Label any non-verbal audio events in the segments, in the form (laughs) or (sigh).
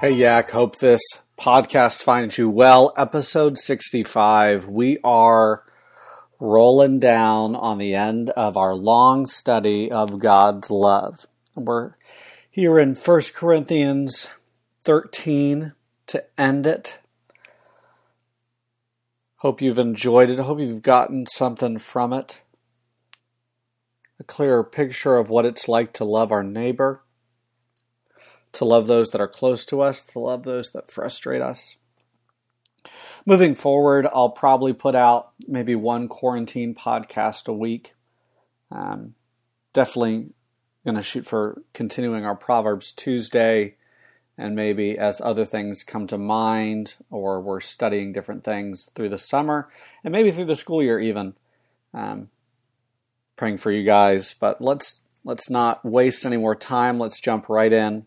Hey, Yak. Hope this podcast finds you well. Episode 65. We are rolling down on the end of our long study of God's love. We're here in 1 Corinthians 13 to end it. Hope you've enjoyed it. Hope you've gotten something from it. A clearer picture of what it's like to love our neighbor to love those that are close to us, to love those that frustrate us. Moving forward, I'll probably put out maybe one quarantine podcast a week. Um, definitely going to shoot for continuing our Proverbs Tuesday, and maybe as other things come to mind, or we're studying different things through the summer, and maybe through the school year even. Um, praying for you guys, but let's let's not waste any more time. Let's jump right in.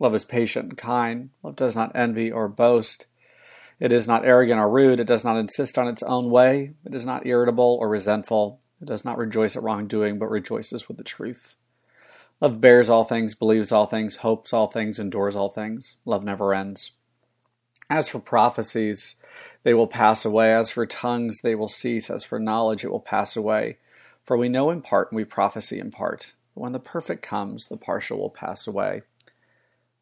Love is patient and kind. Love does not envy or boast. It is not arrogant or rude. It does not insist on its own way. It is not irritable or resentful. It does not rejoice at wrongdoing, but rejoices with the truth. Love bears all things, believes all things, hopes all things, endures all things. Love never ends. As for prophecies, they will pass away. As for tongues, they will cease. As for knowledge, it will pass away. For we know in part, and we prophesy in part. But when the perfect comes, the partial will pass away.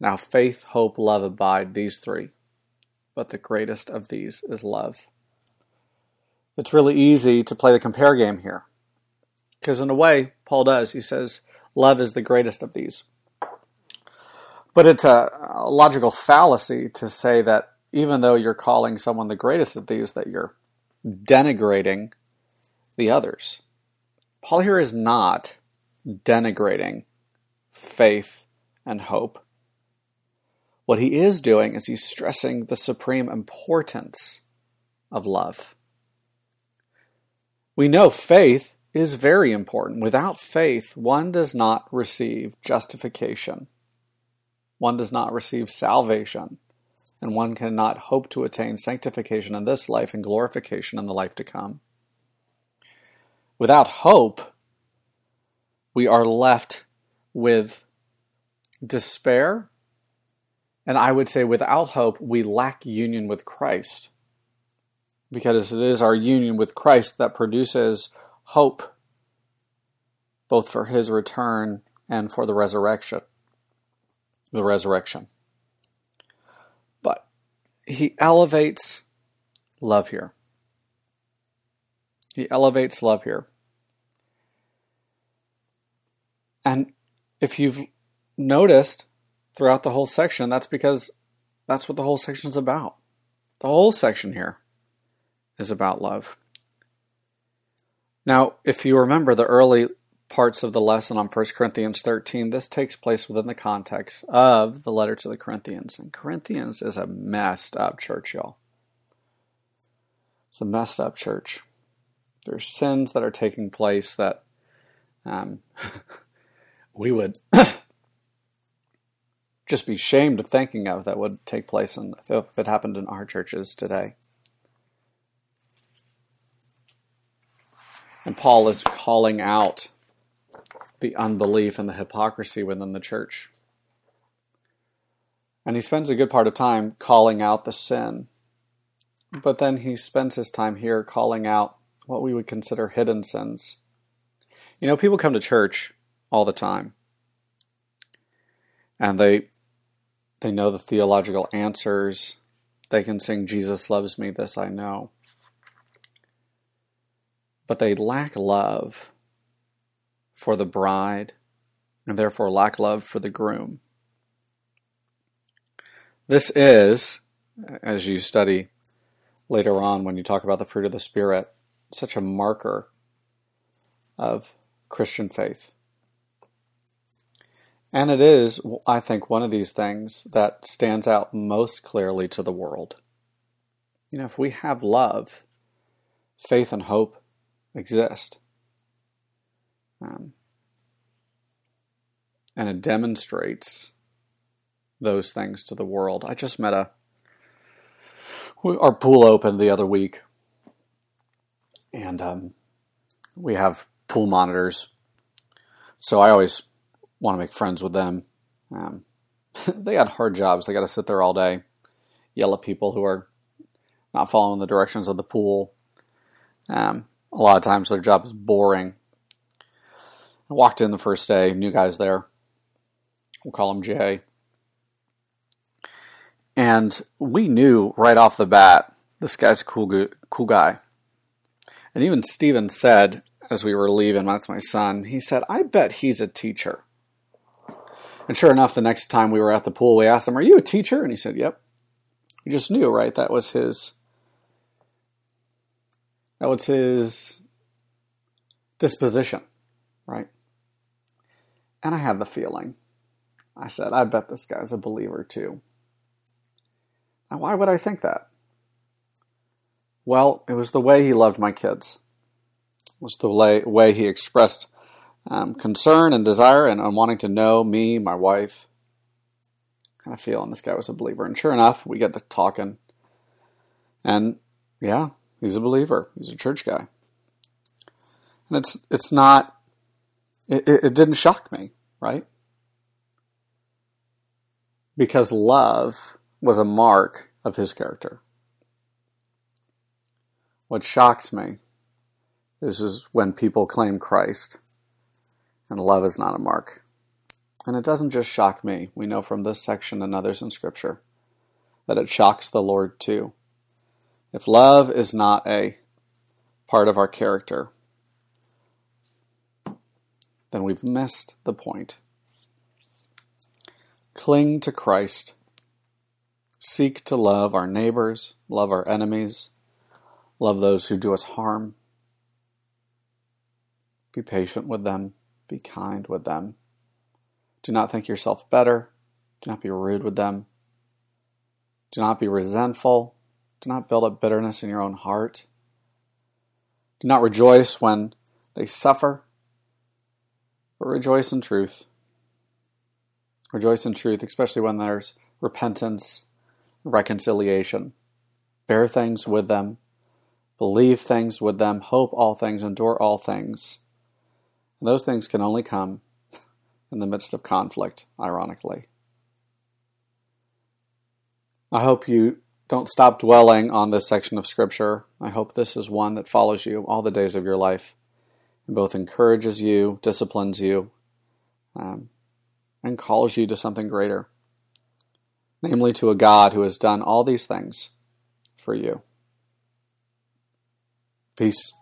now, faith, hope, love abide, these three. But the greatest of these is love. It's really easy to play the compare game here. Because, in a way, Paul does. He says, love is the greatest of these. But it's a, a logical fallacy to say that even though you're calling someone the greatest of these, that you're denigrating the others. Paul here is not denigrating faith and hope. What he is doing is he's stressing the supreme importance of love. We know faith is very important. Without faith, one does not receive justification, one does not receive salvation, and one cannot hope to attain sanctification in this life and glorification in the life to come. Without hope, we are left with despair and I would say without hope, we lack union with Christ. Because it is our union with Christ that produces hope, both for his return and for the resurrection. The resurrection. But he elevates love here. He elevates love here. And if you've noticed, throughout the whole section, that's because that's what the whole section is about. The whole section here is about love. Now, if you remember the early parts of the lesson on 1 Corinthians 13, this takes place within the context of the letter to the Corinthians. And Corinthians is a messed up church, y'all. It's a messed up church. There's sins that are taking place that um, (laughs) we would (laughs) just be shamed of thinking of that would take place in, if it happened in our churches today. And Paul is calling out the unbelief and the hypocrisy within the church. And he spends a good part of time calling out the sin. But then he spends his time here calling out what we would consider hidden sins. You know, people come to church all the time. And they They know the theological answers. They can sing, Jesus loves me, this I know. But they lack love for the bride and therefore lack love for the groom. This is, as you study later on when you talk about the fruit of the Spirit, such a marker of Christian faith. And it is, I think, one of these things that stands out most clearly to the world. You know, if we have love, faith and hope exist. Um, and it demonstrates those things to the world. I just met a our pool opened the other week, and um, we have pool monitors. So I always want to make friends with them. Um, (laughs) they got hard jobs. They got to sit there all day, yell at people who are not following the directions of the pool. Um, a lot of times their job is boring. I walked in the first day, new guys there. We'll call him Jay. And we knew right off the bat this guy's a cool, cool guy. And even Steven said, as we were leaving, that's my son, he said, I bet he's a teacher. And sure enough, the next time we were at the pool, we asked him, Are you a teacher? And he said, Yep. We just knew, right? That was his. That was his disposition, right? And I had the feeling. I said, I bet this guy's a believer too. Now, why would I think that? Well, it was the way he loved my kids. It was the way he expressed um, concern and desire and, and wanting to know me, my wife. Kind of feeling this guy was a believer. And sure enough, we get to talking. And yeah, he's a believer. He's a church guy. And it's it's not it, it didn't shock me, right? Because love was a mark of his character. What shocks me is, is when people claim Christ and love is not a mark. And it doesn't just shock me. We know from this section and others in Scripture that it shocks the Lord too. If love is not a part of our character, then we've missed the point. Cling to Christ. Seek to love our neighbors, love our enemies, love those who do us harm. Be patient with them. Be kind with them. Do not think yourself better. Do not be rude with them. Do not be resentful. Do not build up bitterness in your own heart. Do not rejoice when they suffer, but rejoice in truth. Rejoice in truth, especially when there's repentance, reconciliation. Bear things with them, believe things with them, hope all things, endure all things. And those things can only come in the midst of conflict, ironically. I hope you don't stop dwelling on this section of Scripture. I hope this is one that follows you all the days of your life and both encourages you, disciplines you, um, and calls you to something greater, namely to a God who has done all these things for you. Peace.